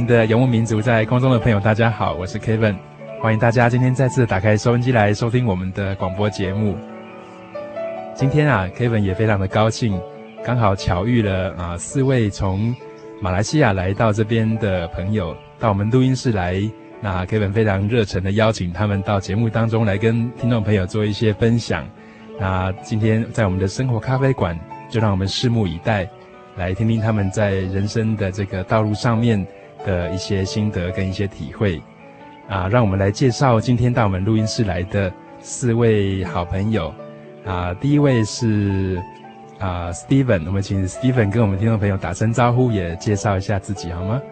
的游牧民族，在空中的朋友，大家好，我是 Kevin，欢迎大家今天再次打开收音机来收听我们的广播节目。今天啊，Kevin 也非常的高兴，刚好巧遇了啊四位从马来西亚来到这边的朋友，到我们录音室来。那 Kevin 非常热诚的邀请他们到节目当中来跟听众朋友做一些分享。那今天在我们的生活咖啡馆，就让我们拭目以待，来听听他们在人生的这个道路上面。的一些心得跟一些体会，啊，让我们来介绍今天到我们录音室来的四位好朋友，啊，第一位是啊，Steven，我们请 Steven 跟我们听众朋友打声招呼，也介绍一下自己好吗？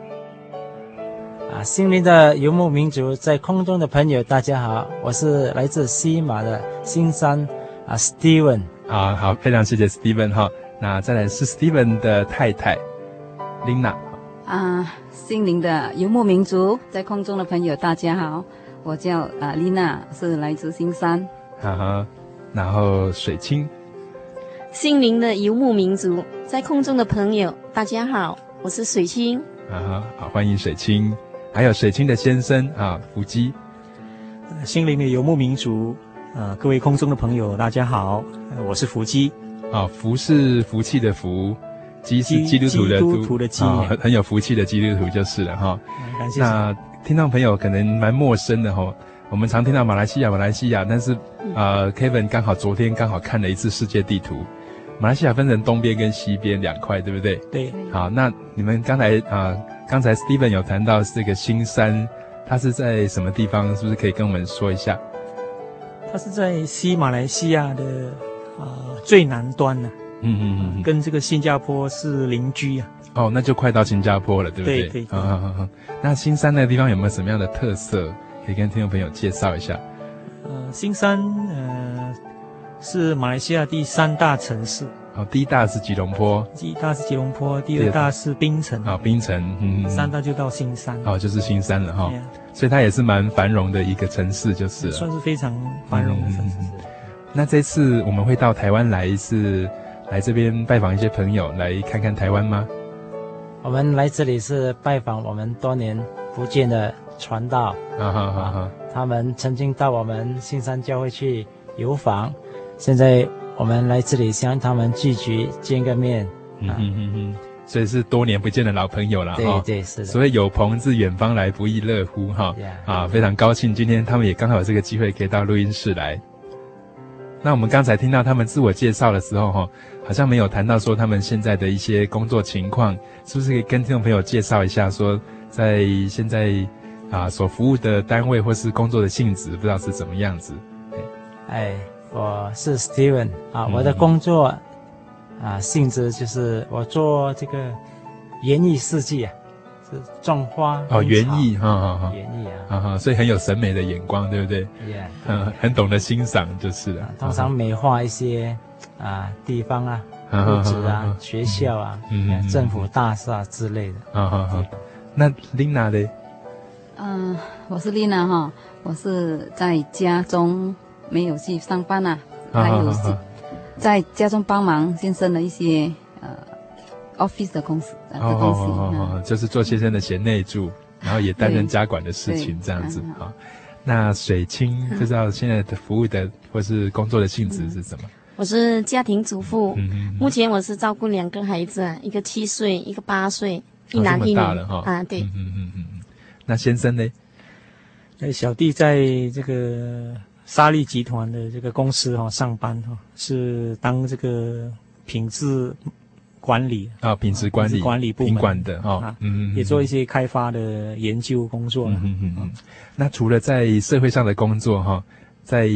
啊，心灵的游牧民族，在空中的朋友，大家好，我是来自西马的新山啊，Steven。啊，好，非常谢谢 Steven 哈，那再来是 Steven 的太太，Lina。啊，心灵的游牧民族，在空中的朋友，大家好，我叫啊丽娜，是来自新山。哈哈，然后水清，心灵的游牧民族，在空中的朋友，大家好，我是水清。啊哈，好，欢迎水清，还有水清的先生啊，福基。心灵的游牧民族，呃，各位空中的朋友，大家好，我是福基。啊，福是福气的福。基是基督徒的基督徒的基，很、哦、很有福气的基督徒就是了哈。感谢。那听众朋友可能蛮陌生的哈，我们常听到马来西亚，马来西亚，但是呃，Kevin 刚好昨天刚好看了一次世界地图，马来西亚分成东边跟西边两块，对不对？对。好，那你们刚才啊，刚才 Steven 有谈到这个新山，它是在什么地方？是不是可以跟我们说一下？它是在西马来西亚的啊、呃、最南端呢、啊。嗯嗯嗯，跟这个新加坡是邻居啊。哦，那就快到新加坡了，对不对？对对。好好好。那新山那个地方有没有什么样的特色，可以跟听众朋友介绍一下？呃，新山呃是马来西亚第三大城市。哦，第一大是吉隆坡。第一大是吉隆坡，第二大是槟城。啊，槟城。嗯。三大就到新山。哦，就是新山了哈。对。所以它也是蛮繁荣的一个城市，就是。算是非常繁荣的城市。那这次我们会到台湾来是？来这边拜访一些朋友，来看看台湾吗？我们来这里是拜访我们多年不见的传道，啊哈哈哈！他们曾经到我们新山教会去游访，现在我们来这里向他们聚集见个面，嗯哼哼哼，所以是多年不见的老朋友了，对对是的。所以有朋自远方来，不亦乐乎哈！Yeah, 啊，非常高兴，今天他们也刚好有这个机会可以到录音室来。那我们刚才听到他们自我介绍的时候，哈，好像没有谈到说他们现在的一些工作情况，是不是可以跟听众朋友介绍一下？说在现在啊所服务的单位或是工作的性质，不知道是怎么样子？哎，我是 Steven 啊，我的工作、啊性质就是我做这个园艺设计啊。种花哦，园艺哈哈哈，园艺啊，哈哈，所以很有审美的眼光，对不对？对，嗯，很懂得欣赏，就是了。通常美化一些啊地方啊，屋子啊、学校啊、政府大厦之类的。啊啊那琳娜呢？嗯，我是琳娜哈，我是在家中没有去上班啊，还有在家中帮忙先生的一些呃 office 的公司的东西，就是做先生的贤内助，然后也担任家管的事情这样子啊。那水清不知道现在的服务的或是工作的性质是什么？我是家庭主妇，目前我是照顾两个孩子，一个七岁，一个八岁。一男一女。啊，对，嗯嗯嗯嗯，那先生呢？那小弟在这个沙利集团的这个公司哈上班哈，是当这个品质管理啊，品质管理管理部门管的哈，嗯嗯，也做一些开发的研究工作。嗯嗯嗯。那除了在社会上的工作哈，在。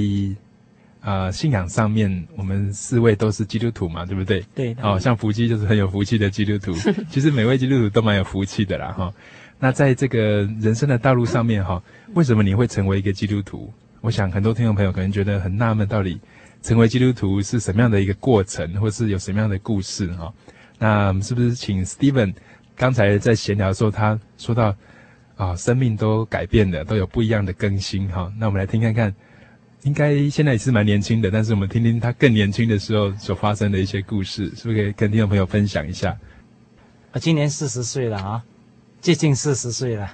啊、呃，信仰上面，我们四位都是基督徒嘛，对不对？对。哦，像福基就是很有福气的基督徒。其实每位基督徒都蛮有福气的啦，哈。那在这个人生的道路上面，哈，为什么你会成为一个基督徒？我想很多听众朋友可能觉得很纳闷，到底成为基督徒是什么样的一个过程，或是有什么样的故事？哈。那我们是不是请 Steven 刚才在闲聊的时候，他说到啊，生命都改变了，都有不一样的更新，哈。那我们来听看看。应该现在也是蛮年轻的，但是我们听听他更年轻的时候所发生的一些故事，是不是可以跟听众朋友分享一下？我今年四十岁了啊，接近四十岁了。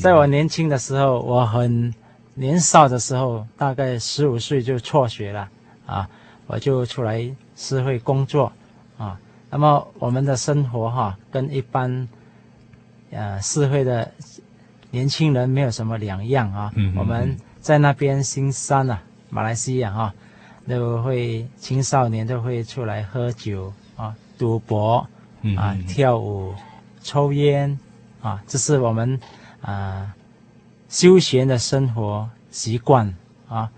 在我年轻的时候，我很年少的时候，大概十五岁就辍学了啊，我就出来社会工作啊。那么我们的生活哈、啊，跟一般呃社会的年轻人没有什么两样啊。嗯、我们。在那边新山啊，马来西亚哈、啊，都会青少年都会出来喝酒啊、赌博啊、跳舞、抽烟啊，这是我们啊休闲的生活习惯啊。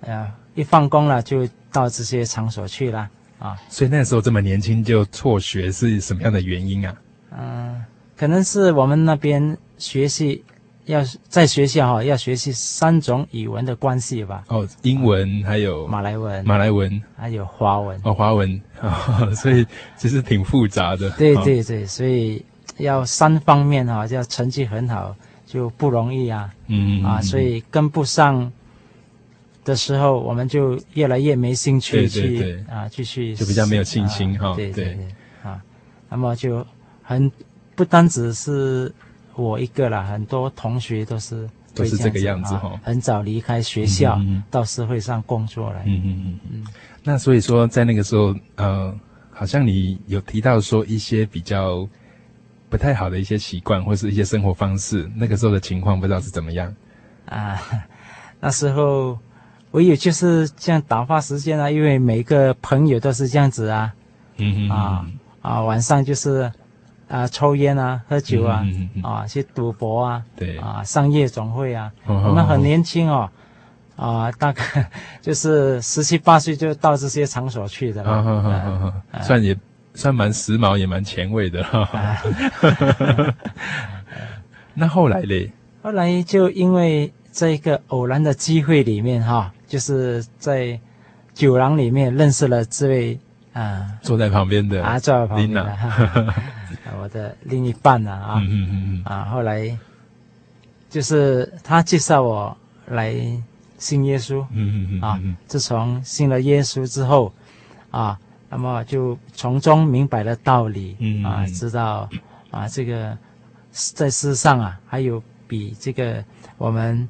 呃，一放工了就到这些场所去了啊。所以那时候这么年轻就辍学是什么样的原因啊？嗯，可能是我们那边学习。要在学校哈，要学习三种语文的关系吧？哦，英文还有马来文，马来文还有华文。哦，华文，哦，所以其实挺复杂的。对对对，所以要三方面哈，要成绩很好就不容易啊。嗯啊，所以跟不上的时候，我们就越来越没兴趣去啊，继续就比较没有信心哈。对对对，啊，那么就很不单只是。我一个啦，很多同学都是都是这个样子哈、哦，很早离开学校，到社会上工作了。嗯嗯嗯嗯。那所以说，在那个时候，呃，好像你有提到说一些比较不太好的一些习惯，或是一些生活方式，那个时候的情况不知道是怎么样啊？那时候我也就是这样打发时间啊，因为每个朋友都是这样子啊。嗯嗯啊啊，晚上就是。啊，抽烟啊，喝酒啊，嗯啊，去赌博啊，对，啊，上夜总会啊，哦、我们很年轻哦，哦啊，大概 就是十七八岁就到这些场所去的了，哦哦哦啊、算也算蛮时髦，也蛮前卫的。啊、那后来嘞？后来就因为这个偶然的机会里面哈、啊，就是在酒廊里面认识了这位啊，坐在旁边的啊，坐在旁边的。我的另一半啊，啊，嗯嗯嗯。啊，后来就是他介绍我来信耶稣，嗯嗯嗯啊，自从信了耶稣之后，啊，那么就从中明白了道理，嗯。啊，知道啊，这个在世上啊，还有比这个我们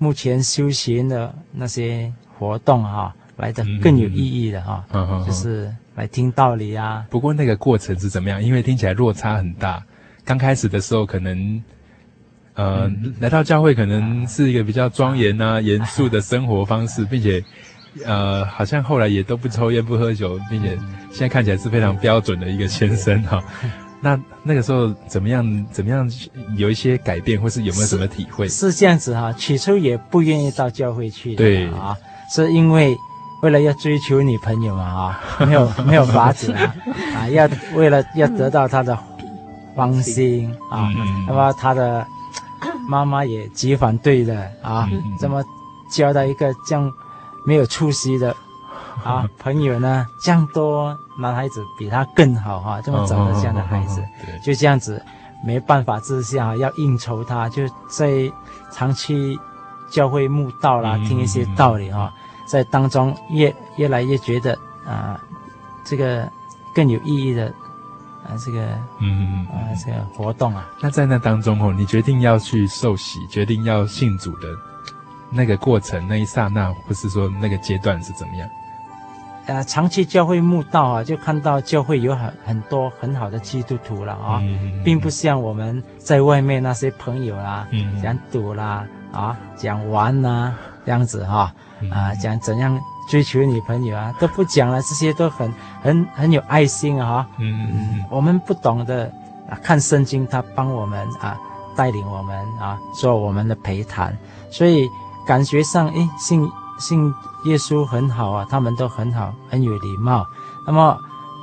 目前修行的那些活动啊，来的更有意义的哈，就是。来听道理啊！不过那个过程是怎么样？因为听起来落差很大。刚开始的时候，可能呃，嗯、来到教会可能是一个比较庄严啊、严肃的生活方式，并且呃，好像后来也都不抽烟、不喝酒，并且现在看起来是非常标准的一个先生哈。那那个时候怎么样？怎么样有一些改变，或是有没有什么体会？是，是这样子哈。起初也不愿意到教会去的，对啊，是因为。为了要追求女朋友嘛，啊，没有没有法子啊，啊，要为了要得到她的芳心啊，那么他的妈妈也极反对的啊，这么交到一个这样没有出息的啊，朋友呢，这样多男孩子比他更好哈，这么找的这样的孩子，就这样子，没办法之下要应酬他，就在长期教会慕道啦，听一些道理哈，在当中越越来越觉得啊，这个更有意义的啊，这个嗯嗯啊这个活动啊，那在那当中哦，你决定要去受洗，决定要信主的。那个过程，那一刹那，或是说那个阶段是怎么样？呃，长期教会慕道啊，就看到教会有很很多很好的基督徒了啊，嗯、并不像我们在外面那些朋友啦，嗯、讲赌啦啊，讲玩呐这样子哈啊，讲怎样追求女朋友啊，都不讲了，这些都很很很有爱心啊，嗯嗯嗯，我们不懂得啊，看圣经，他帮我们啊，带领我们啊，做我们的陪谈，所以。感觉上，哎，信信耶稣很好啊，他们都很好，很有礼貌。那么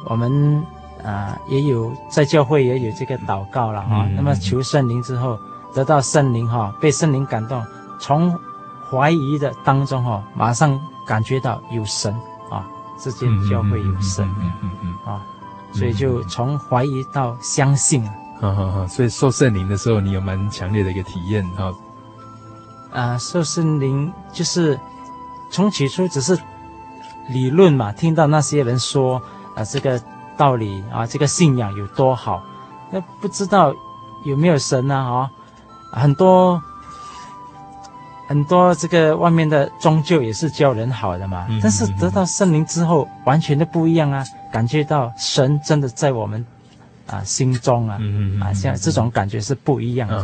我们啊、呃，也有在教会也有这个祷告了啊。嗯、那么求圣灵之后，得到圣灵哈，被圣灵感动，从怀疑的当中哈，马上感觉到有神啊，这间教会有神，嗯嗯嗯啊，所以就从怀疑到相信。哈哈哈，所以受圣灵的时候，你有蛮强烈的一个体验哈。啊，受圣灵就是从起初只是理论嘛，听到那些人说啊，这个道理啊，这个信仰有多好，那不知道有没有神呢？啊，很多很多这个外面的宗教也是教人好的嘛，嗯、但是得到圣灵之后，完全的不一样啊，感觉到神真的在我们啊心中啊，嗯、啊，像这种感觉是不一样的。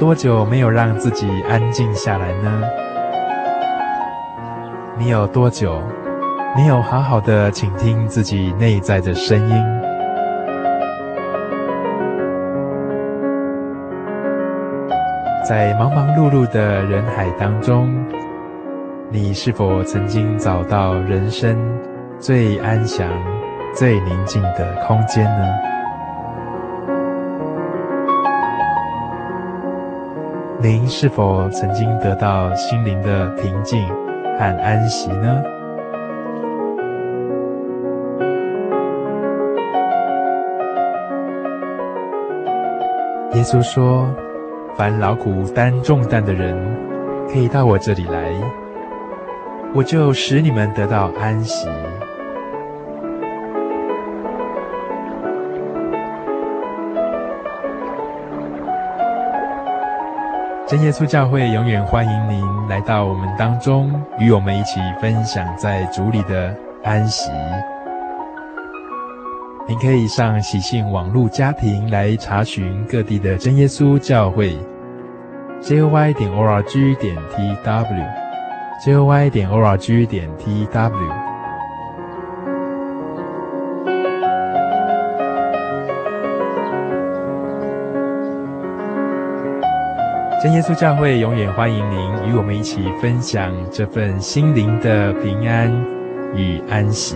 多久没有让自己安静下来呢？你有多久没有好好的倾听自己内在的声音？在忙忙碌碌的人海当中，你是否曾经找到人生最安详、最宁静的空间呢？您是否曾经得到心灵的平静和安息呢？耶稣说：“凡劳苦担重担的人，可以到我这里来，我就使你们得到安息。”真耶稣教会永远欢迎您来到我们当中，与我们一起分享在主里的安息。您可以上喜信网络家庭来查询各地的真耶稣教会，joy 点 org 点 tw，joy 点 org 点 tw。真耶稣教会永远欢迎您与我们一起分享这份心灵的平安与安息。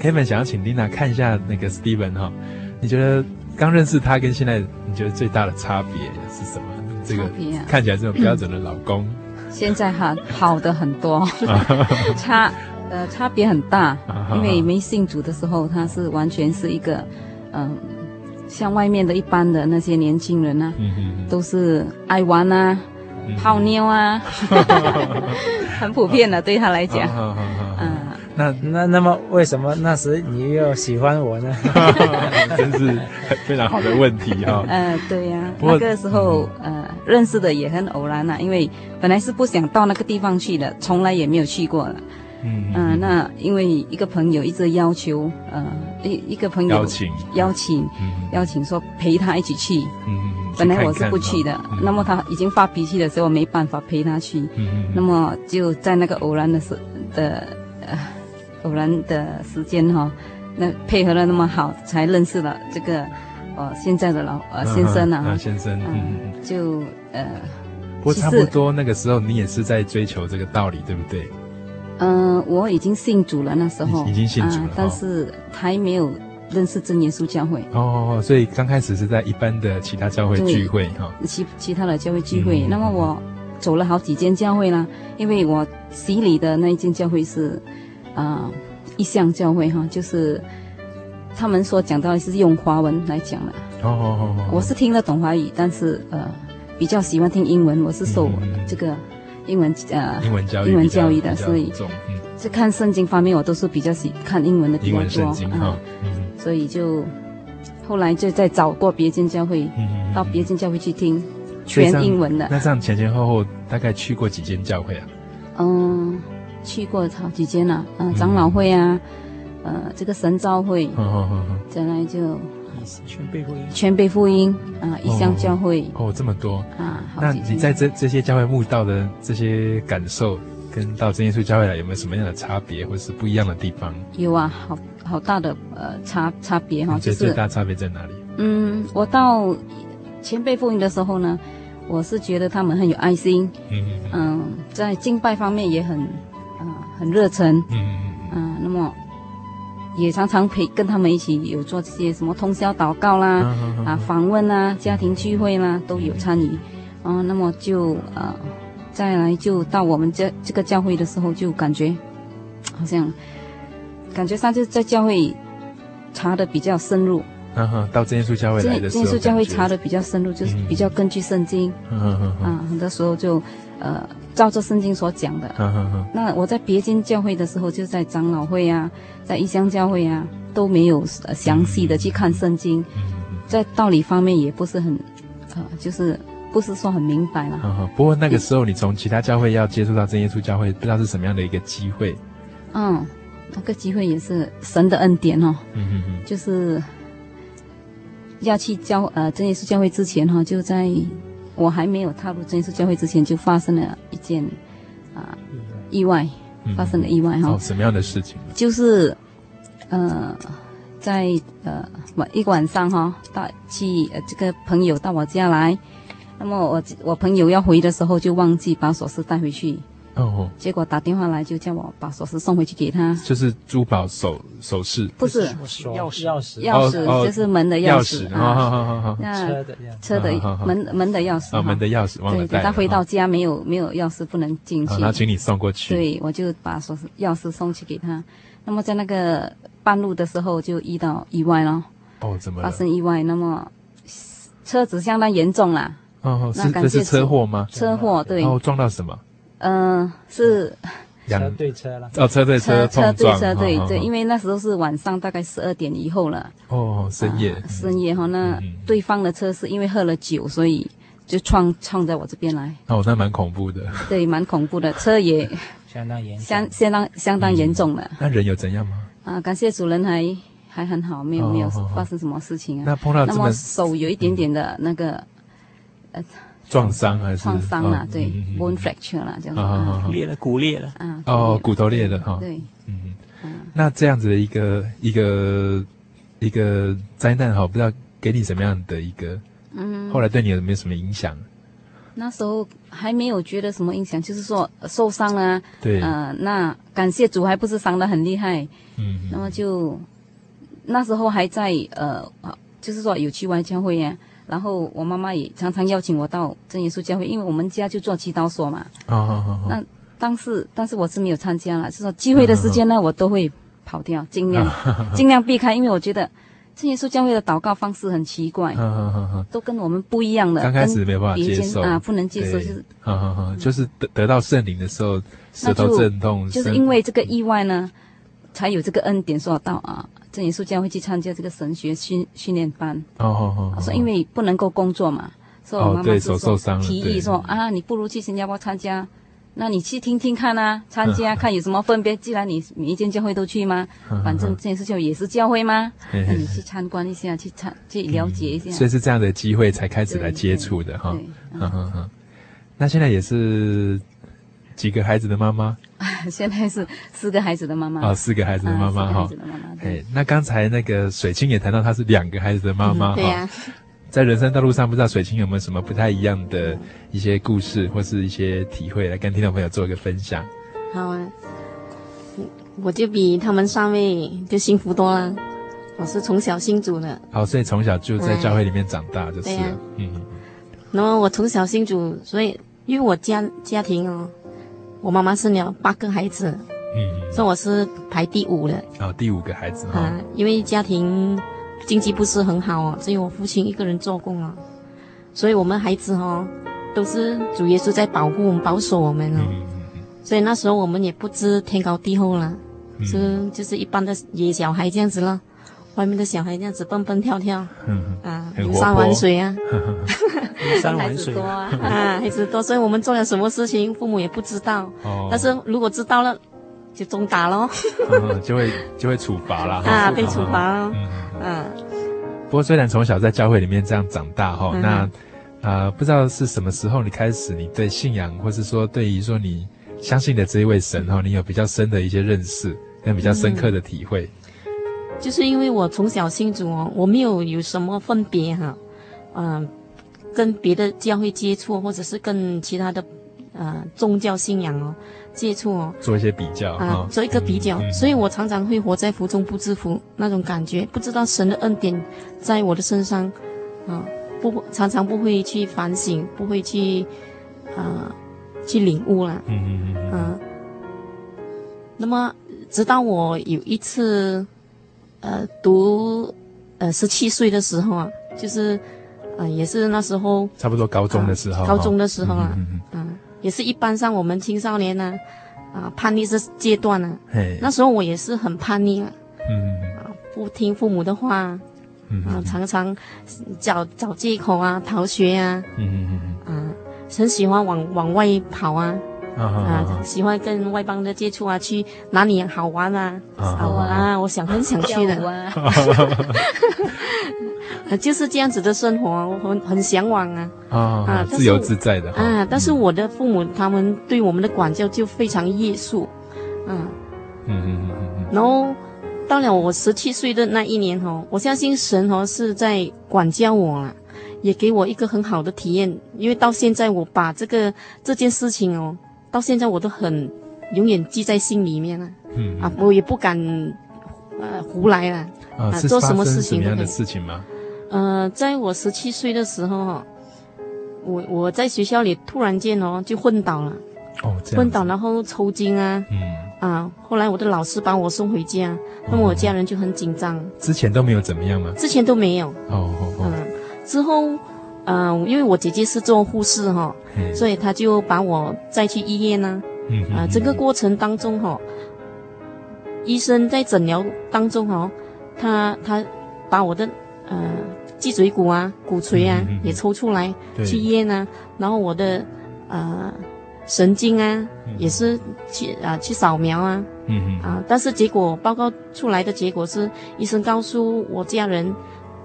Kevin 想要请 Lina 看一下那个 Steven 哈，你觉得刚认识他跟现在你觉得最大的差别是什么？这个看起来这种标准的老公，现在哈好的很多，差呃差别很大，因为没信主的时候他是完全是一个嗯、呃、像外面的一般的那些年轻人啊，都是爱玩啊、泡妞啊，很普遍的对他来讲，嗯。那那那么为什么那时你又喜欢我呢？真是非常好的问题哈。嗯、呃，对呀、啊，那个时候呃认识的也很偶然呐、啊，因为本来是不想到那个地方去的，从来也没有去过了。嗯嗯。那因为一个朋友一直要求，呃，一一个朋友邀请邀请邀请说陪他一起去。嗯嗯。本来我是不去的，那么他已经发脾气的时候，没办法陪他去。嗯嗯。那么就在那个偶然的时的呃偶然的时间哈，那配合的那么好，才认识了这个呃现在的老呃先生啊。先生。嗯。嗯就呃。不过差不多那个时候，你也是在追求这个道理，对不对？嗯，我已经信主了，那时候已经信主了，但是还没有认识真耶稣教会。哦，所以刚开始是在一般的其他教会聚会哈，其其他的教会聚会。那么我走了好几间教会啦，因为我洗礼的那一间教会是啊异象教会哈，就是他们所讲到的是用华文来讲的。哦哦哦，我是听得懂华语，但是呃。比较喜欢听英文，我是受这个英文呃英文教育英文教育的，所以是看圣经方面，我都是比较喜看英文的比较多啊。所以就后来就再找过别间教会，到别间教会去听全英文的。那这样前前后后大概去过几间教会啊？嗯，去过好几间了，嗯，长老会啊，呃，这个神召会，再来就。全备福音，全备福音啊！异象教会哦，这么多啊！那你在这这些教会慕道的这些感受，跟到真耶稣教会来有没有什么样的差别，或是不一样的地方？有啊，好好大的呃差差别哈，就是最大差别在哪里？嗯，我到全备福音的时候呢，我是觉得他们很有爱心，嗯嗯，在敬拜方面也很啊很热忱，嗯嗯嗯，那么。也常常陪跟他们一起有做这些什么通宵祷告啦，啊访问啊，家庭聚会啦，都有参与。啊，那么就呃，再来就到我们这这个教会的时候，就感觉好像感觉上就在教会查的比较深入。嗯哼，到真耶稣教会来的时候，真耶稣教会查的比较深入，就是比较根据圣经。嗯嗯嗯。啊，很多时候就呃。照着圣经所讲的，呵呵呵，那我在别间教会的时候，就在长老会啊，在异乡教会啊，都没有详细的去看圣经，嗯、在道理方面也不是很，呃，就是不是说很明白了。不过那个时候你从其他教会要接触到真耶稣教会，不知道是什么样的一个机会。嗯，那个机会也是神的恩典哦。嗯哼哼，就是要去教呃真耶稣教会之前哈，就在。我还没有踏入真耶稣教会之前，就发生了一件啊意外，发生了意外哈。哦，什么样的事情？就是，呃，在呃晚一个晚上哈，到去呃这个朋友到我家来，那么我我朋友要回的时候，就忘记把锁匙带回去。哦，结果打电话来就叫我把锁匙送回去给他，就是珠宝首首饰，不是。钥匙。钥匙。钥匙，就是门的钥匙。啊，好好好，车的车的门门的钥匙啊，门的钥匙忘了带，对，他回到家没有没有钥匙不能进去，那请你送过去，对，我就把锁匙钥匙送去给他，那么在那个半路的时候就遇到意外了，哦，怎么发生意外？那么车子相当严重啦，哦，是这是车祸吗？车祸对，然后撞到什么？嗯，是。车对车了哦，车对车车对车对对，因为那时候是晚上大概十二点以后了哦，深夜。深夜哈，那对方的车是因为喝了酒，所以就撞撞在我这边来。哦，那蛮恐怖的，对，蛮恐怖的，车也相当严相相当相当严重了。那人有怎样吗？啊，感谢主人还还很好，没有没有发生什么事情啊。那碰到那么手有一点点的那个呃。撞伤还是撞伤了？对，bone fracture 了，叫做裂了，骨裂了。啊，哦，骨头裂了哈。对，嗯嗯。那这样子的一个一个一个灾难哈，不知道给你什么样的一个，嗯，后来对你有没有什么影响？那时候还没有觉得什么影响，就是说受伤了。对。呃，那感谢主，还不是伤的很厉害。嗯。那么就那时候还在呃，就是说有去外教会呀。然后我妈妈也常常邀请我到真耶稣教会，因为我们家就做祈祷所嘛。哦哦哦。那当时，但是我是没有参加了，就是说聚会的时间呢，我都会跑掉，尽量 尽量避开，因为我觉得真耶稣教会的祷告方式很奇怪，都跟我们不一样的。刚开始没办法接受啊，不能接受，就是，就是得得到圣灵的时候，舌头震动，就是因为这个意外呢，才有这个恩典说到啊。真耶稣教会去参加这个神学训训练班。哦哦哦。说因为不能够工作嘛，所以我妈妈就说提议说啊，你不如去新加坡参加那你去听听看啊，参加看有什么分别。既然你每一间教会都去吗？反正这件事情也是教会吗？那你去参观一下，去参去了解一下。所以是这样的机会才开始来接触的哈。那现在也是几个孩子的妈妈？现在是四个孩子的妈妈。哦，四个孩子的妈妈哈。哎，那刚才那个水清也谈到她是两个孩子的妈妈哈。对呀。在人生道路上，不知道水清有没有什么不太一样的一些故事，或是一些体会，来跟听众朋友做一个分享。好啊，我就比他们三位就幸福多了。我是从小信主的，好，所以从小就在教会里面长大，就是。啊、嗯。那么我从小信主，所以因为我家家庭哦，我妈妈生了八个孩子，嗯，所以我是排第五的。哦，第五个孩子哈、因为家庭。经济不是很好哦，只有我父亲一个人做工啊，所以我们孩子哦，都是主耶稣在保护我们、保守我们哦。嗯、所以那时候我们也不知天高地厚了，嗯、是就是一般的野小孩这样子了，外面的小孩这样子蹦蹦跳跳，嗯、啊，游山玩水啊，游 山玩水啊，啊，孩子多，所以我们做了什么事情，父母也不知道。哦。但是如果知道了，就重打喽。嗯、就会就会处罚了。啊，被处罚了。嗯嗯，不过虽然从小在教会里面这样长大哈，嗯、那啊不知道是什么时候你开始你对信仰，或是说对于说你相信的这一位神哈，你有比较深的一些认识跟比较深刻的体会。就是因为我从小信主哦，我没有有什么分别哈，嗯、呃，跟别的教会接触，或者是跟其他的呃宗教信仰哦。接触哦，做一些比较啊，做一个比较，所以我常常会活在福中不知福那种感觉，不知道神的恩典在我的身上，啊，不常常不会去反省，不会去啊去领悟了，嗯嗯嗯，啊，那么直到我有一次，呃，读呃十七岁的时候啊，就是啊也是那时候差不多高中的时候，高中的时候啊，嗯。也是一般上我们青少年呢，啊叛逆这阶段呢。嘿。那时候我也是很叛逆啊，嗯，啊不听父母的话，嗯，啊常常找找借口啊逃学啊，嗯嗯嗯，啊很喜欢往往外跑啊，啊，啊喜欢跟外邦的接触啊，去哪里好玩啊，好玩啊，我想很想去的。就是这样子的生活，我很很向往啊！啊，啊自由自在的啊！但是我的父母他们对我们的管教就非常严肃，嗯嗯嗯嗯嗯。然后到了我十七岁的那一年哦，我相信神哦是在管教我啊，也给我一个很好的体验。因为到现在我把这个这件事情哦，到现在我都很永远记在心里面了。嗯啊，我也不敢呃胡来了啊，做什么事情什么样的事情吗？呃，在我十七岁的时候，我我在学校里突然间哦就昏倒了，哦，昏倒然后抽筋啊，嗯，啊，后来我的老师把我送回家，那么我家人就很紧张。之前都没有怎么样吗？之前都没有。哦哦哦。嗯，之后，嗯，因为我姐姐是做护士哈，所以她就把我带去医院呢。嗯。啊，整个过程当中哈，医生在诊疗当中哈，他他把我的呃。脊椎骨啊，骨髓啊，也抽出来对去验啊，然后我的呃神经啊，嗯、也是去啊、呃、去扫描啊，嗯哼啊，但是结果报告出来的结果是，医生告诉我家人，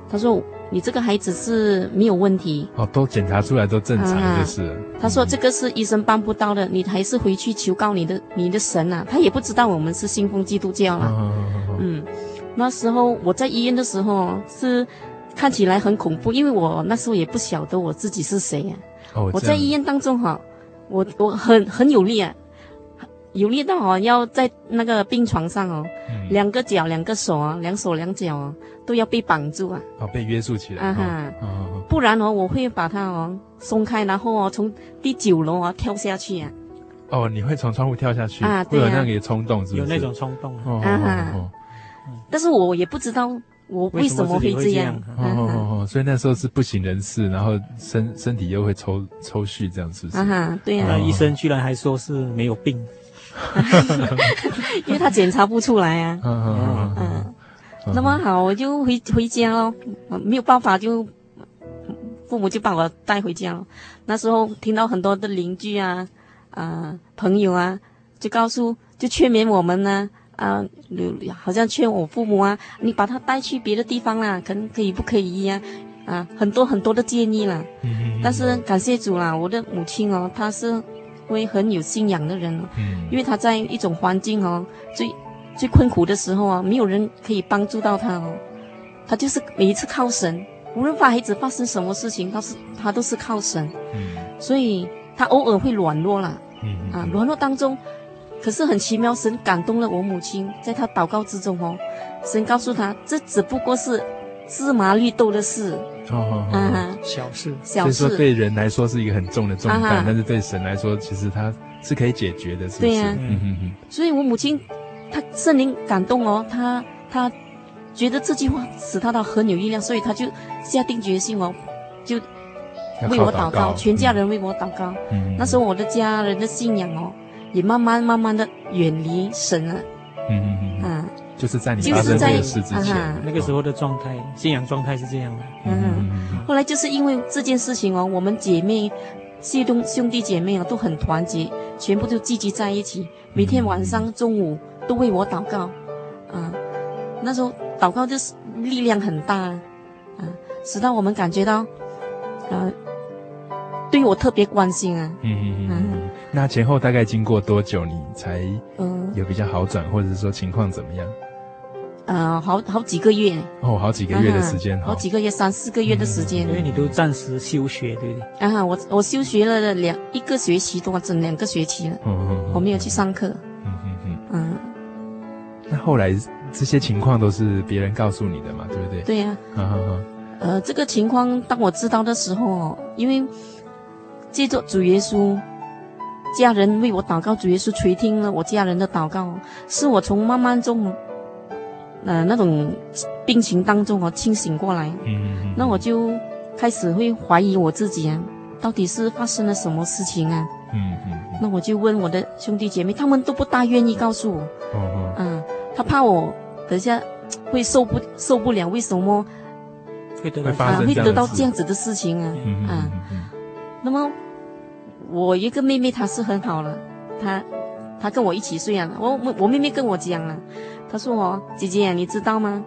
他说你这个孩子是没有问题，哦，都检查出来都正常就是，啊、他说这个是医生办不到的，你还是回去求告你的你的神啊，他也不知道我们是信奉基督教了，哦、嗯，那时候我在医院的时候是。看起来很恐怖，因为我那时候也不晓得我自己是谁、啊。哦、我在医院当中哈，我我很很有力啊，有力到哦要在那个病床上哦，嗯、两个脚、两个手啊，两手两脚啊都要被绑住啊。哦，被约束起来。啊哈。哦、不然哦，我会把它哦松开，然后哦从第九楼啊跳下去啊。哦，你会从窗户跳下去啊？对啊。会有那个冲动是不是？有那种冲动。哦啊哈。哦。但是我也不知道。我为什么会这样？哦哦哦，所以那时候是不省人事，然后身身体又会抽抽搐，这样是不是？啊哈，对呀。那医生居然还说是没有病，因为他检查不出来啊。嗯嗯嗯。那么好，我就回回家喽。没有办法，就父母就把我带回家了。那时候听到很多的邻居啊。啊朋友啊，就告诉就劝勉我们呢，啊，好像劝我父母啊，你把他带去别的地方啦，可能可以不可以呀？啊，很多很多的建议啦。嗯。但是感谢主啦，我的母亲哦，她是会很有信仰的人。嗯。因为他在一种环境哦，最最困苦的时候啊，没有人可以帮助到他哦，他就是每一次靠神。无论发孩子发生什么事情，他是他都是靠神，嗯，所以他偶尔会软弱了，嗯，啊，软弱当中，可是很奇妙，神感动了我母亲，在他祷告之中哦，神告诉他，这只不过是芝麻绿豆的事，哦，嗯，小事，小事，所以说对人来说是一个很重的重担，但是对神来说，其实他是可以解决的，是不是？对呀，嗯嗯嗯，所以我母亲，她圣灵感动哦，她她。觉得这句话使她到很有力量，所以她就下定决心哦，就为我祷告，祷告全家人为我祷告。嗯、那时候我的家人的信仰哦，也慢慢慢慢的远离神了。嗯嗯嗯。啊，就是在你发生这个事之前，啊、那个时候的状态，信仰状态是这样的。嗯。嗯后来就是因为这件事情哦，我们姐妹、谢东兄弟姐妹啊都很团结，全部都聚集在一起，每天晚上、中午都为我祷告。啊，那时候。祷告就是力量很大，啊，使到我们感觉到，啊，对我特别关心啊。嗯嗯嗯。那前后大概经过多久，你才嗯有比较好转，或者是说情况怎么样？呃，好好几个月。哦，好几个月的时间。好几个月，三四个月的时间。因为你都暂时休学，对不对？啊，我我休学了两一个学期多，整两个学期了。嗯嗯。我没有去上课。嗯嗯嗯。嗯。那后来。这些情况都是别人告诉你的嘛，对不对？对呀。呃，这个情况当我知道的时候，因为借着主耶稣，家人为我祷告，主耶稣垂听了我家人的祷告，是我从慢慢中，呃，那种病情当中哦清醒过来。嗯嗯。那我就开始会怀疑我自己啊，到底是发生了什么事情啊？嗯嗯。那我就问我的兄弟姐妹，他们都不大愿意告诉我。哦嗯，他怕我。等下会受不受不了？为什么会得到啊？会得到这样子的事情啊？嗯、啊，那么我一个妹妹她是很好了，她她跟我一起睡啊。我我妹妹跟我讲啊，她说哦，姐姐你知道吗？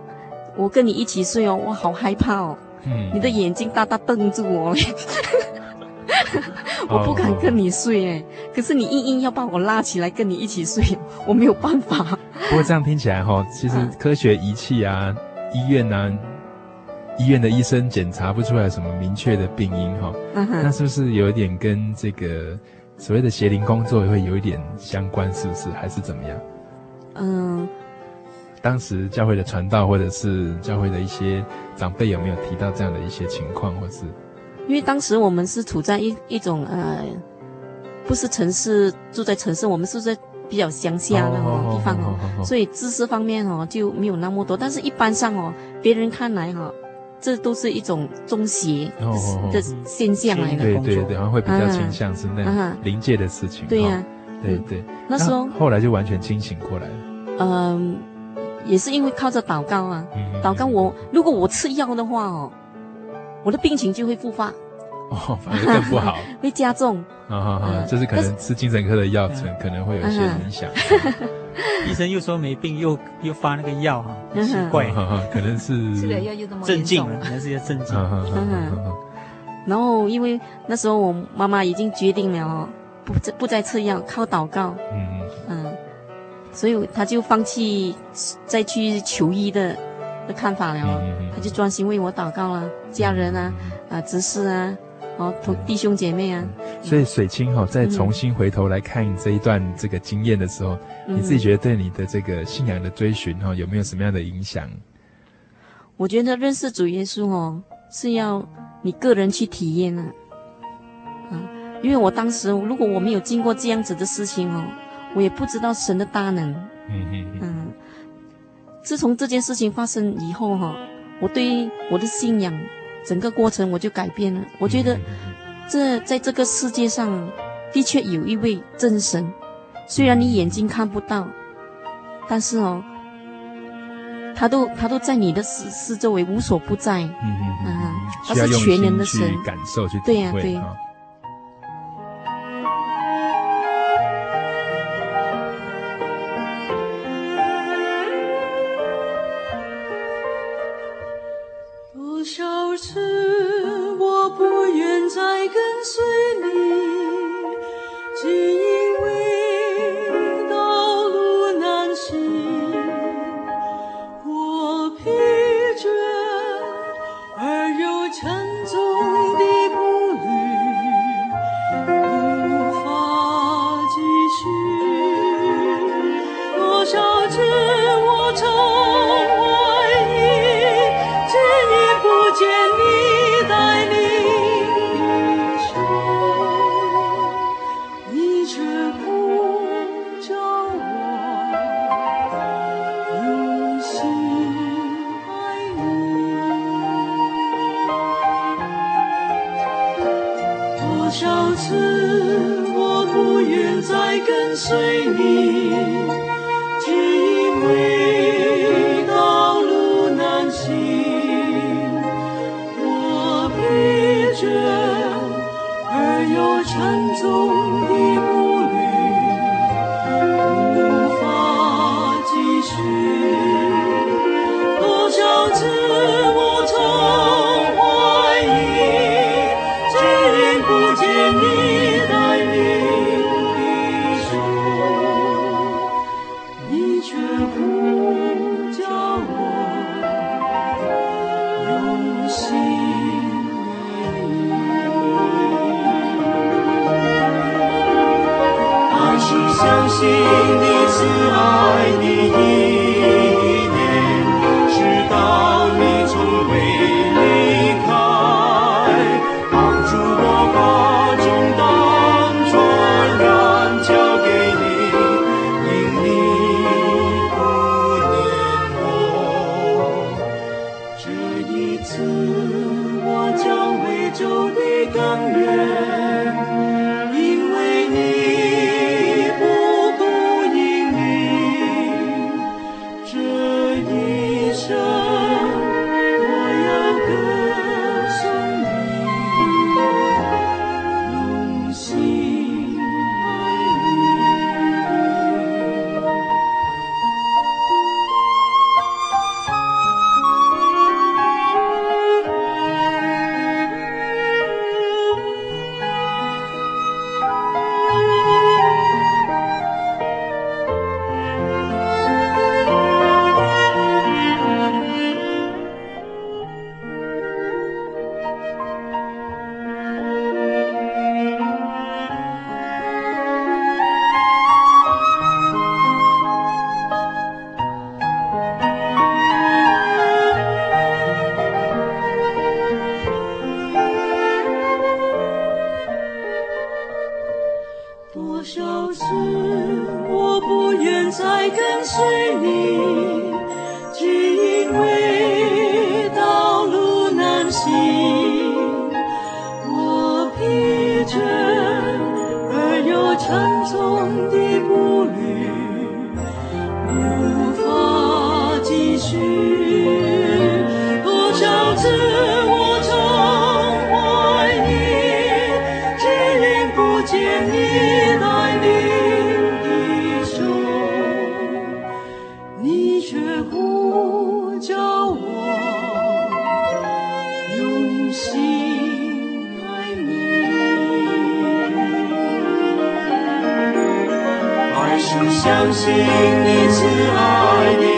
我跟你一起睡哦，我好害怕哦。嗯，你的眼睛大大瞪住我，我不敢跟你睡哎。可是你硬硬要把我拉起来跟你一起睡，我没有办法。不过这样听起来哈，其实科学仪器啊，医院啊，医院的医生检查不出来什么明确的病因哈，那是不是有一点跟这个所谓的邪灵工作会有一点相关？是不是还是怎么样？嗯，当时教会的传道或者是教会的一些长辈有没有提到这样的一些情况，或是？因为当时我们是处在一一种呃，不是城市，住在城市，我们是在。比较乡下的哦地方哦，所以知识方面哦就没有那么多。但是一般上哦，别人看来哈，这都是一种中邪的现象来的。对对对，然后会比较倾向是那样灵界的事情。对呀，对对。那时候后来就完全清醒过来了。嗯，也是因为靠着祷告啊，祷告我如果我吃药的话哦，我的病情就会复发。哦，反而更不好，会加重。啊啊啊！就是可能吃精神科的药，可可能会有一些影响。医生又说没病，又又发那个药哈，奇怪，可能是镇静了，可能是要镇静。然后因为那时候我妈妈已经决定了，不再不再吃药，靠祷告。嗯嗯。所以他就放弃再去求医的的看法了，他就专心为我祷告了，家人啊啊，执事啊。哦，同弟兄姐妹啊，所以水清哈，再重新回头来看这一段这个经验的时候，嗯、你自己觉得对你的这个信仰的追寻哈，有没有什么样的影响？我觉得认识主耶稣哦，是要你个人去体验啊，啊，因为我当时如果我没有经过这样子的事情哦，我也不知道神的大能。嗯嗯嗯。自从这件事情发生以后哈，我对我的信仰。整个过程我就改变了。我觉得，这在这个世界上，的确有一位真神。虽然你眼睛看不到，但是哦，他都他都在你的四四周围，无所不在。嗯嗯嗯，他是全能的神。感受去对呀对。相信你慈爱的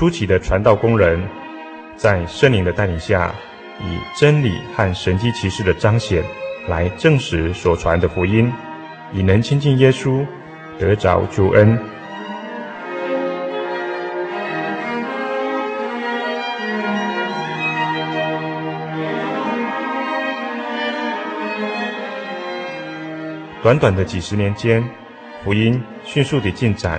初期的传道工人，在圣灵的带领下，以真理和神迹奇事的彰显，来证实所传的福音，以能亲近耶稣，得着救恩。短短的几十年间，福音迅速地进展，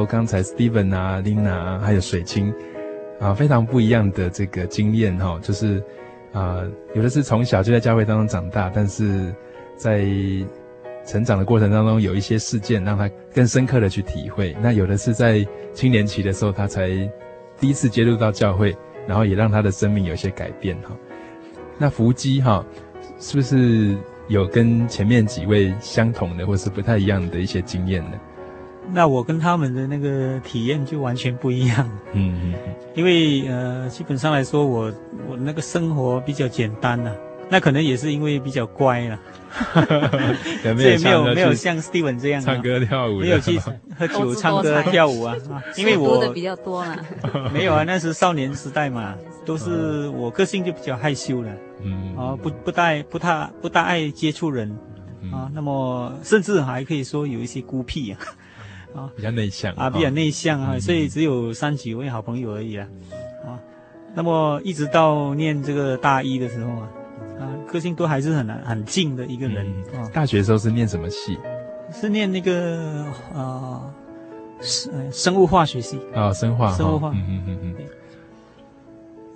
到刚才 Steven 啊、Lina 还有水清啊，非常不一样的这个经验哈，就是啊，有的是从小就在教会当中长大，但是在成长的过程当中有一些事件让他更深刻的去体会。那有的是在青年期的时候，他才第一次接触到教会，然后也让他的生命有些改变哈。那福基哈，是不是有跟前面几位相同的，或是不太一样的一些经验呢？那我跟他们的那个体验就完全不一样，嗯嗯，因为呃，基本上来说，我我那个生活比较简单呐，那可能也是因为比较乖了，所以没有没有像 Steven 这样唱歌跳舞，没有去喝酒唱歌跳舞啊，因为我的比较多嘛，没有啊，那是少年时代嘛，都是我个性就比较害羞了，嗯啊，不不太不太不大爱接触人。啊，那么甚至还可以说有一些孤僻啊。啊，比较内向啊，比较内向啊，所以只有三几位好朋友而已啊，啊，那么一直到念这个大一的时候啊，啊，个性都还是很很静的一个人啊。大学的时候是念什么系？是念那个啊，生生物化学系。啊，生化，生物化，嗯嗯嗯嗯。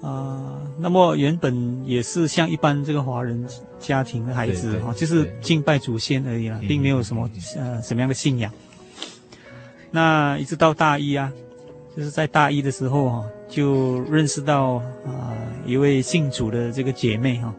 啊，那么原本也是像一般这个华人家庭的孩子哈，就是敬拜祖先而已啦，并没有什么呃什么样的信仰。那一直到大一啊，就是在大一的时候哈、啊，就认识到啊、呃、一位信主的这个姐妹哈、啊，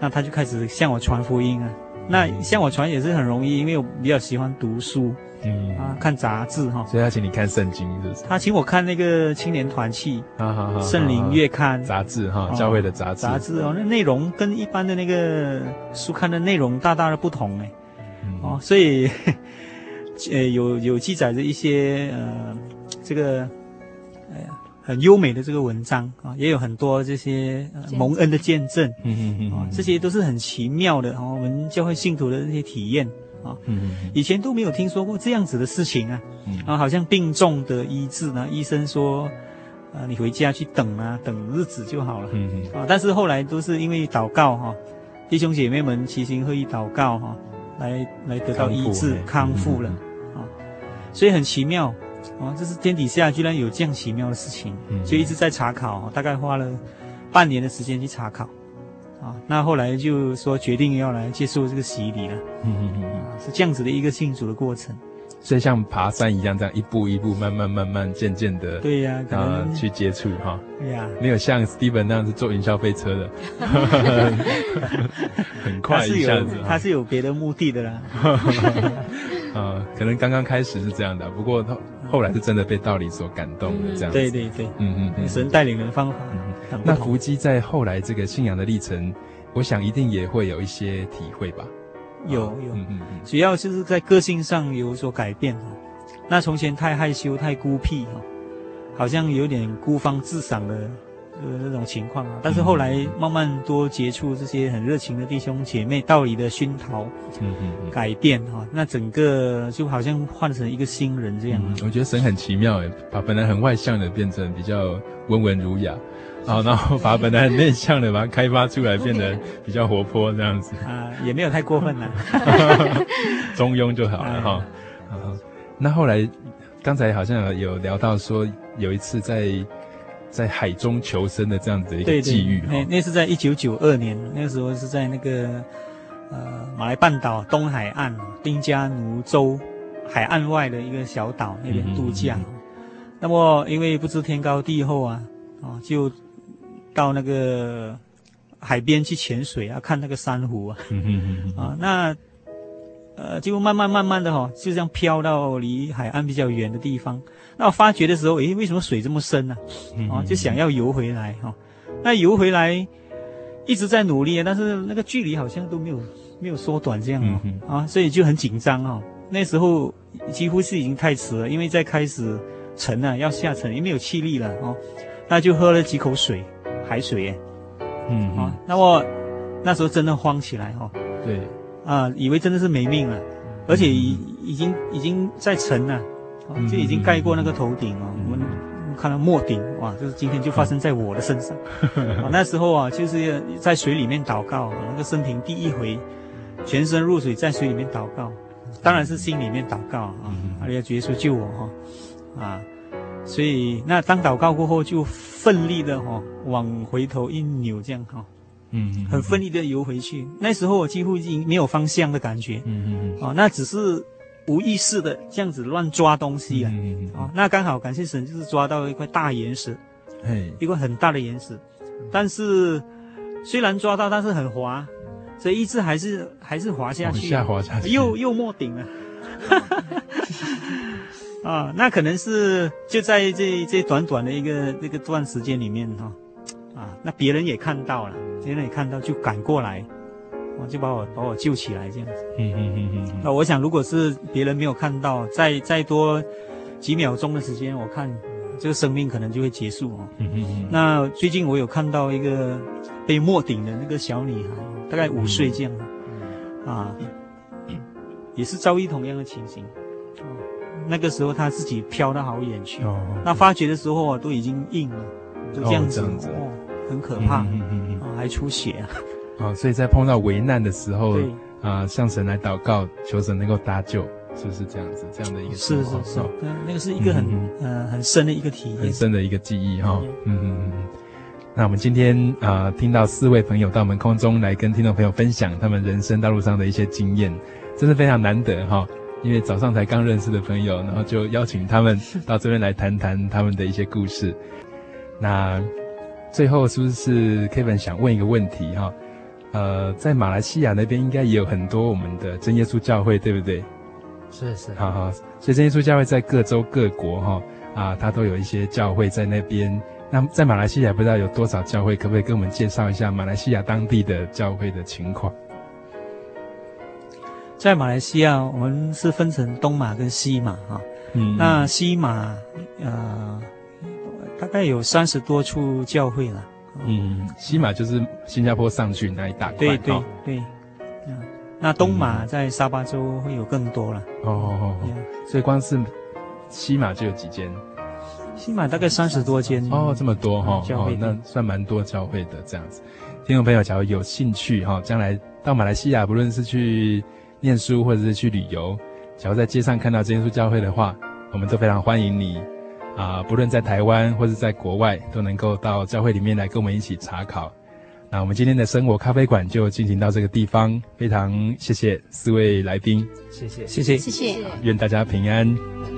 那她就开始向我传福音啊。那向我传也是很容易，因为我比较喜欢读书，嗯啊，看杂志哈。所以他请你看圣经是不是？他请我看那个青年团契啊，好好，圣灵月刊杂志哈，教会的杂志。杂志哦，那内容跟一般的那个书刊的内容大大的不同哎，哦，所以。呃，有有记载着一些呃，这个呃很优美的这个文章啊，也有很多这些、呃、蒙恩的见证，嗯嗯嗯啊，这些都是很奇妙的啊，我们教会信徒的这些体验啊，嗯嗯，以前都没有听说过这样子的事情啊，啊，好像病重的医治呢，医生说，啊，你回家去等啊，等日子就好了，嗯嗯。啊，但是后来都是因为祷告哈，弟兄姐妹们齐心合意祷告哈，来来得到医治康复了。所以很奇妙，啊，这是天底下居然有这样奇妙的事情，就一直在查考，大概花了半年的时间去查考，啊，那后来就说决定要来接受这个洗礼了，嗯嗯嗯，是这样子的一个信主的过程。所以像爬山一样，这样一步一步，慢慢慢慢，渐渐的，对呀，啊，去接触哈，对呀，没有像 Steven 那样子坐云霄飞车的，很快一下子，他是有别的目的的啦。啊，可能刚刚开始是这样的，不过后后来是真的被道理所感动的这样子。对对对，嗯嗯嗯，神带领的方法。那福基在后来这个信仰的历程，我想一定也会有一些体会吧？有有，嗯嗯，主要就是在个性上有所改变。那从前太害羞、太孤僻哈，好像有点孤芳自赏的呃那种情况啊。但是后来慢慢多接触这些很热情的弟兄姐妹，道理的熏陶，嗯嗯，改变哈，那整个就好像换成一个新人这样。我觉得神很奇妙诶，把本来很外向的变成比较温文儒雅。好，然后把本来很内向的，把它开发出来，变得 比较活泼这样子。啊，也没有太过分了，中庸就好了 哈。啊，那后来刚才好像有聊到说，有一次在在海中求生的这样子的一个际遇。那那是在一九九二年，那个时候是在那个呃马来半岛东海岸丁加奴州海岸外的一个小岛那边度假。嗯嗯嗯，那么因为不知天高地厚啊，啊就。到那个海边去潜水啊，看那个珊瑚啊，啊，那呃，就慢慢慢慢的哈、哦，就这样飘到离海岸比较远的地方。那我发觉的时候，诶，为什么水这么深呢、啊？啊，就想要游回来哈、哦。那游回来一直在努力，但是那个距离好像都没有没有缩短这样啊、哦，啊，所以就很紧张哈、哦。那时候几乎是已经太迟了，因为在开始沉了，要下沉，也没有气力了哦。那就喝了几口水。海水耶，嗯啊，那我那时候真的慌起来哈，对，啊，以为真的是没命了，而且已已经已经在沉了，就已经盖过那个头顶哦，我们看到末顶，哇，就是今天就发生在我的身上，啊，那时候啊，就是在水里面祷告，那个生平第一回，全身入水，在水里面祷告，当然是心里面祷告啊，阿利亚主耶稣救我哈，啊。所以，那当祷告过后，就奋力的哈、哦、往回头一扭，这样哈，嗯，嗯，很奋力的游回去。那时候我几乎已经没有方向的感觉，嗯嗯嗯，啊，那只是无意识的这样子乱抓东西啊，嗯嗯哦，那刚好感谢神，就是抓到一块大岩石，哎，一块很大的岩石，但是虽然抓到，但是很滑，所以一直还是还是滑下去，下滑下去，又又没顶了。啊，那可能是就在这这短短的一个这个段时间里面哈，啊，那别人也看到了，别人也看到就赶过来，我就把我把我救起来这样子。嗯嗯嗯嗯。那我想，如果是别人没有看到，再再多几秒钟的时间，我看这个生命可能就会结束哦。嗯嗯嗯。那最近我有看到一个被没顶的那个小女孩，大概五岁这样，啊，也是遭遇同样的情形。那个时候他自己飘到好远去，哦、那发觉的时候啊，都已经硬了，就这样子，哦，这样子哦，很可怕，嗯嗯嗯，还出血啊，哦，所以在碰到危难的时候，对啊，向神来祷告，求神能够搭救，是不是这样子？这样的一个是是是，哦、对，那个是一个很嗯，嗯很深的一个体验，很深的一个记忆哈，嗯嗯嗯。那我们今天啊、呃，听到四位朋友到我们空中来跟听众朋友分享他们人生道路上的一些经验，真是非常难得哈。哦因为早上才刚认识的朋友，然后就邀请他们到这边来谈谈他们的一些故事。那最后是不是 Kevin 想问一个问题哈？呃，在马来西亚那边应该也有很多我们的真耶稣教会，对不对？是是。好好，所以真耶稣教会在各州各国哈啊，它都有一些教会在那边。那在马来西亚不知道有多少教会，可不可以跟我们介绍一下马来西亚当地的教会的情况？在马来西亚，我们是分成东马跟西马哈。嗯，那西马呃，大概有三十多处教会了。嗯，西马就是新加坡上去那一大块。对对对。嗯，那东马在沙巴州会有更多了。哦哦哦。所以光是西马就有几间？西马大概三十多间。哦，这么多哈。教会那算蛮多教会的这样子。听众朋友，假如有兴趣哈，将来到马来西亚，不论是去。念书或者是去旅游，假如在街上看到真耶稣教会的话，我们都非常欢迎你啊！不论在台湾或者在国外，都能够到教会里面来跟我们一起查考。那我们今天的生活咖啡馆就进行到这个地方，非常谢谢四位来宾，谢谢谢谢谢谢，愿大家平安。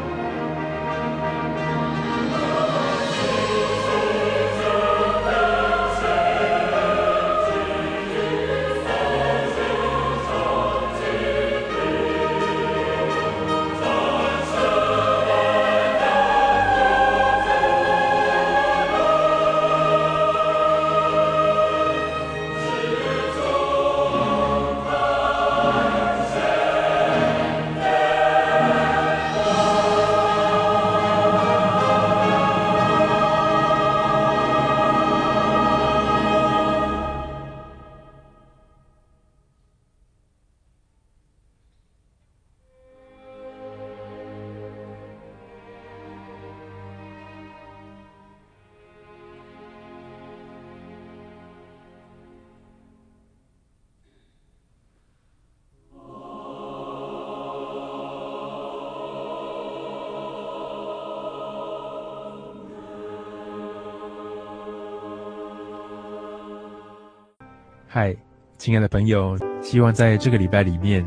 嗨，亲爱的朋友，希望在这个礼拜里面，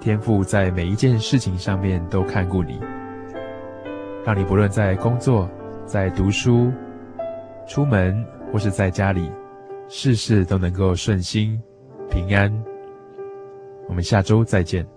天父在每一件事情上面都看顾你，让你不论在工作、在读书、出门或是在家里，事事都能够顺心平安。我们下周再见。